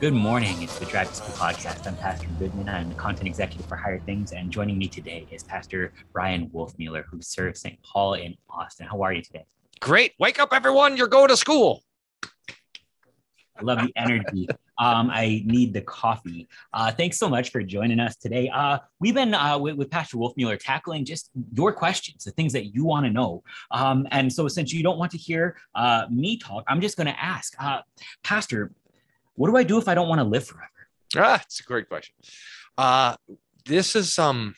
Good morning. It's the Drive to School podcast. I'm Pastor Goodman. I'm the content executive for Higher Things. And joining me today is Pastor Brian Wolfmueller, who serves St. Paul in Austin. How are you today? Great. Wake up, everyone. You're going to school. I love the energy. Um, I need the coffee. Uh, thanks so much for joining us today. Uh, we've been uh, with, with, Pastor Wolfmueller tackling just your questions, the things that you want to know. Um, and so, since you don't want to hear uh, me talk, I'm just going to ask, uh, Pastor, what do I do if I don't want to live forever? Ah, it's a great question. Uh, this is um,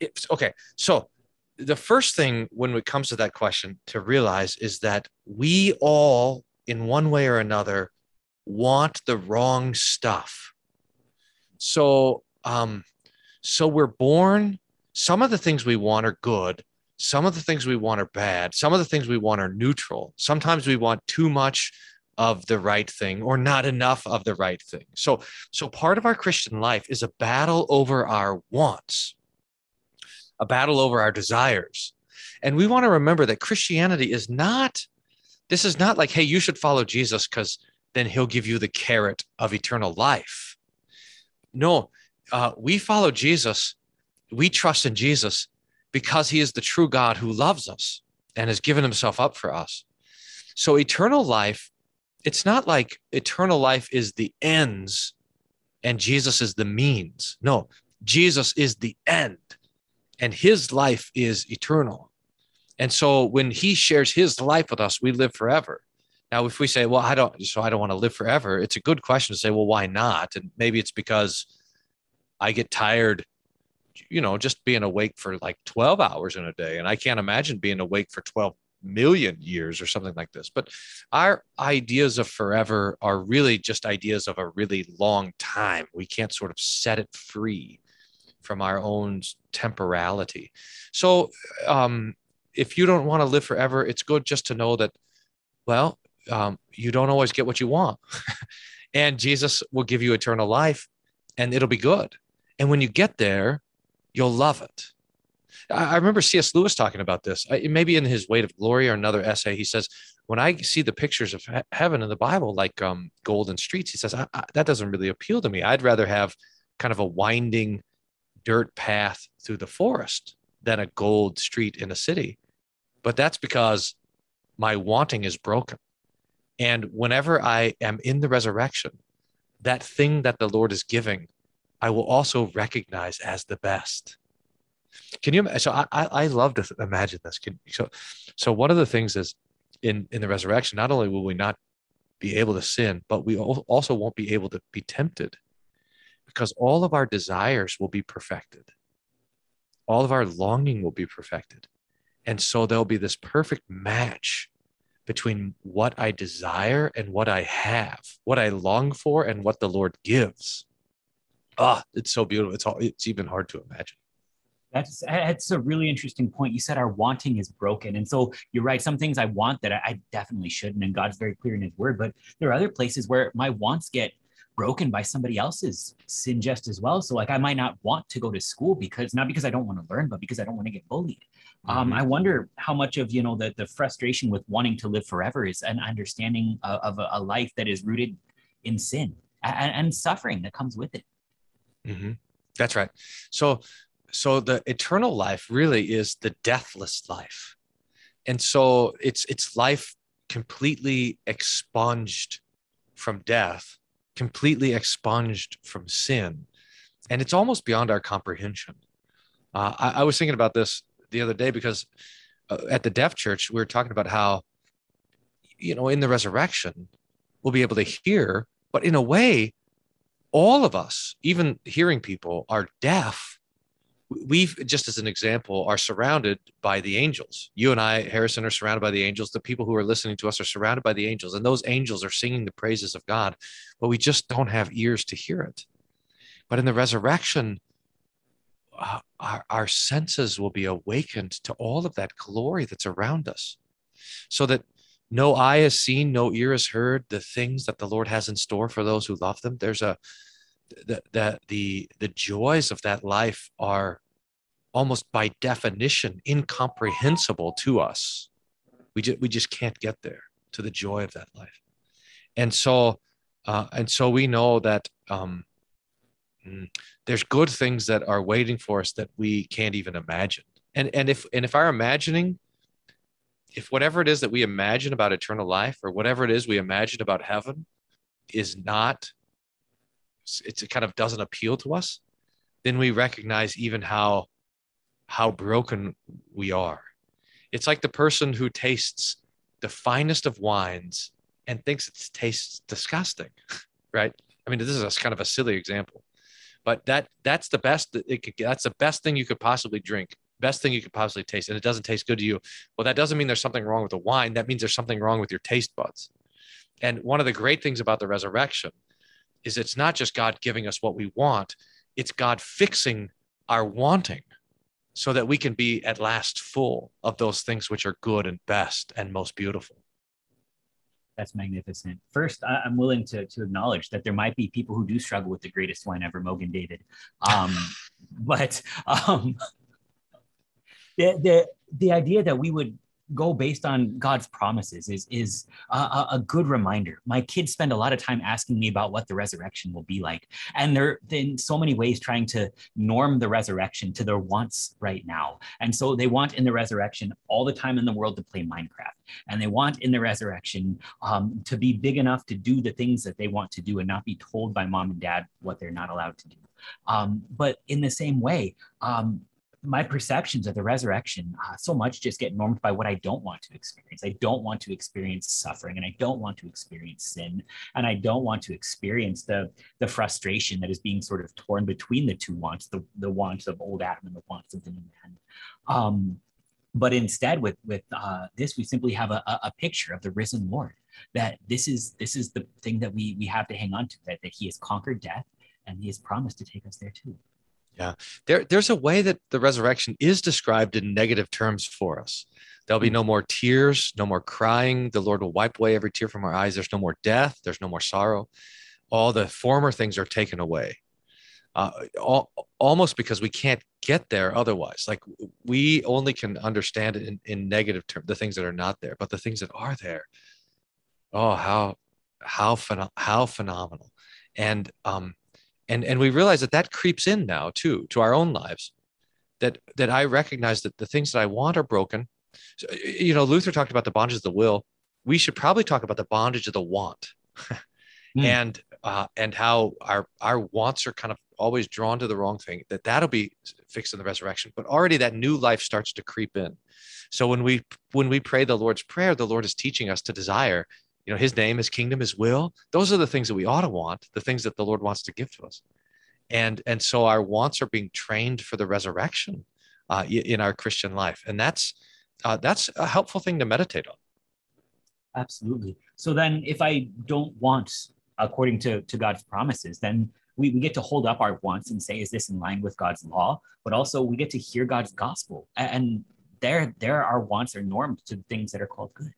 it's okay. So the first thing when it comes to that question to realize is that we all, in one way or another, want the wrong stuff. So um, so we're born. Some of the things we want are good. Some of the things we want are bad. Some of the things we want are neutral. Sometimes we want too much of the right thing or not enough of the right thing. So so part of our Christian life is a battle over our wants. A battle over our desires. And we want to remember that Christianity is not this is not like hey you should follow Jesus cuz then he'll give you the carrot of eternal life. No, uh, we follow Jesus. We trust in Jesus because he is the true God who loves us and has given himself up for us. So eternal life it's not like eternal life is the ends and Jesus is the means. No, Jesus is the end and his life is eternal. And so when he shares his life with us, we live forever. Now, if we say, well, I don't, so I don't want to live forever, it's a good question to say, well, why not? And maybe it's because I get tired, you know, just being awake for like 12 hours in a day. And I can't imagine being awake for 12 million years or something like this. But our ideas of forever are really just ideas of a really long time. We can't sort of set it free from our own temporality. So, um, if you don't want to live forever, it's good just to know that, well, um, you don't always get what you want. and Jesus will give you eternal life and it'll be good. And when you get there, you'll love it. I remember C.S. Lewis talking about this. Maybe in his Weight of Glory or another essay, he says, "When I see the pictures of heaven in the Bible, like um, golden streets, he says I, I, that doesn't really appeal to me. I'd rather have kind of a winding dirt path through the forest than a gold street in a city. But that's because my wanting is broken. And whenever I am in the resurrection, that thing that the Lord is giving, I will also recognize as the best. Can you? So I I love to imagine this. Can, so so one of the things is in in the resurrection, not only will we not be able to sin, but we also won't be able to be tempted because all of our desires will be perfected. All of our longing will be perfected. And so there'll be this perfect match between what I desire and what I have, what I long for and what the Lord gives. Ah, it's so beautiful. It's all, it's even hard to imagine. That's that's a really interesting point. You said our wanting is broken, and so you're right. Some things I want that I, I definitely shouldn't, and God's very clear in His Word. But there are other places where my wants get broken by somebody else's sin just as well. So like I might not want to go to school because not because I don't want to learn, but because I don't want to get bullied. Um, mm-hmm. Um, I wonder how much of you know the the frustration with wanting to live forever is an understanding of, of a, a, life that is rooted in sin and, and suffering that comes with it. Mm-hmm. That's right. So so the eternal life really is the deathless life. And so it's it's life completely expunged from death completely expunged from sin. And it's almost beyond our comprehension. Uh, I, I, was thinking about this the other day because uh, at the deaf church we were talking about how you know in the resurrection we'll be able to hear but in a way all of us even hearing people are deaf we just as an example are surrounded by the angels. You and i harrison are surrounded by the angels. The people who are listening to us are surrounded by the angels and those angels are singing the praises of god but we just don't have ears to hear it. But in the resurrection uh, our, our senses will be awakened to all of that glory that's around us so that no eye has seen no ear has heard the things that the lord has in store for those who love them. There's a the, the the the joys of that life are almost by definition incomprehensible to us we just we just can't get there to the joy of that life and so Uh, and so we know that um, mm, there's good things that are waiting for us that we can't even imagine. And and if and if our imagining, if whatever it is that we imagine about eternal life or whatever it is we imagine about heaven is not, it kind of doesn't appeal to us, then we recognize even how how broken we are. It's like the person who tastes the finest of wines and thinks it tastes disgusting, right? I mean, this is a kind of a silly example, but that that's the best that it could, that's the best thing you could possibly drink, best thing you could possibly taste, and it doesn't taste good to you. Well, that doesn't mean there's something wrong with the wine. That means there's something wrong with your taste buds. And one of the great things about the resurrection is it's not just God giving us what we want, it's God fixing our wanting so that we can be at last full of those things which are good and best and most beautiful. That's magnificent. First, I'm willing to, to acknowledge that there might be people who do struggle with the greatest wine ever, Mogen David. Um, but um, the, the, the idea that we would go based on God's promises is is a, a, good reminder. My kids spend a lot of time asking me about what the resurrection will be like, and they're in so many ways trying to norm the resurrection to their wants right now. And so they want in the resurrection all the time in the world to play Minecraft, and they want in the resurrection um, to be big enough to do the things that they want to do and not be told by mom and dad what they're not allowed to do. Um, but in the same way, um, my perceptions of the resurrection uh, so much just get normed by what I don't want to experience. I don't want to experience suffering, and I don't want to experience sin, and I don't want to experience the the frustration that is being sort of torn between the two wants, the the wants of old Adam and the wants of the new man. Um, but instead, with with uh, this, we simply have a, a picture of the risen Lord. That this is this is the thing that we we have to hang on to. That that He has conquered death, and He has promised to take us there too. Yeah. There, there's a way that the resurrection is described in negative terms for us. There'll be hmm. no more tears, no more crying. The Lord will wipe away every tear from our eyes. There's no more death. There's no more sorrow. All the former things are taken away. Uh, all, almost because we can't get there otherwise. Like we only can understand it in, in negative terms, the things that are not there, but the things that are there. Oh, how, how, how phenomenal. And, um, and and we realize that that creeps in now too to our own lives that that i recognize that the things that i want are broken. So, you know luther talked about the bondage of the will. We should probably talk about the bondage of the want. Mm. and uh, and how our our wants are kind of always drawn to the wrong thing that that'll be fixed in the resurrection. But already that new life starts to creep in. So when we when we pray the lord's prayer the lord is teaching us to desire you know his name his kingdom his will. Those are the things that we ought to want the things that the lord wants to give to us. And and so our wants are being trained for the resurrection uh, in our christian life. And that's uh, that's a helpful thing to meditate on. Absolutely. So then if i don't want according to to god's promises then we, we get to hold up our wants and say is this in line with god's law? But also we get to hear god's gospel. And there there our wants are normed to things that are called good.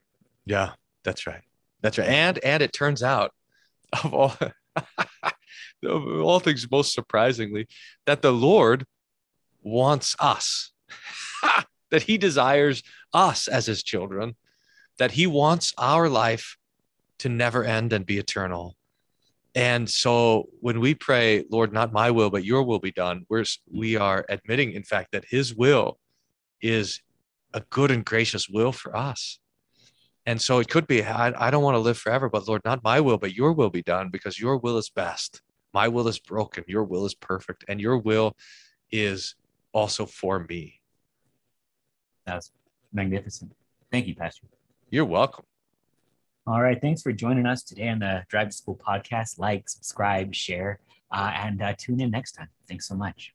Yeah that's right that's right. And and it turns out of all of all things most surprisingly that the Lord wants us. that he desires us as his children, that he wants our life to never end and be eternal. And so when we pray, Lord, not my will, but your will be done, we're, we are admitting, in fact, that his will is a good and gracious will for us. And so it could be, I, I don't want to live forever, but Lord, not my will, but your will be done because your will is best. My will is broken. Your will is perfect. And your will is also for me. That's magnificent. Thank you, Pastor. You're welcome. All right. Thanks for joining us today on the Drive to School podcast. Like, subscribe, share, uh, and uh, tune in next time. Thanks so much.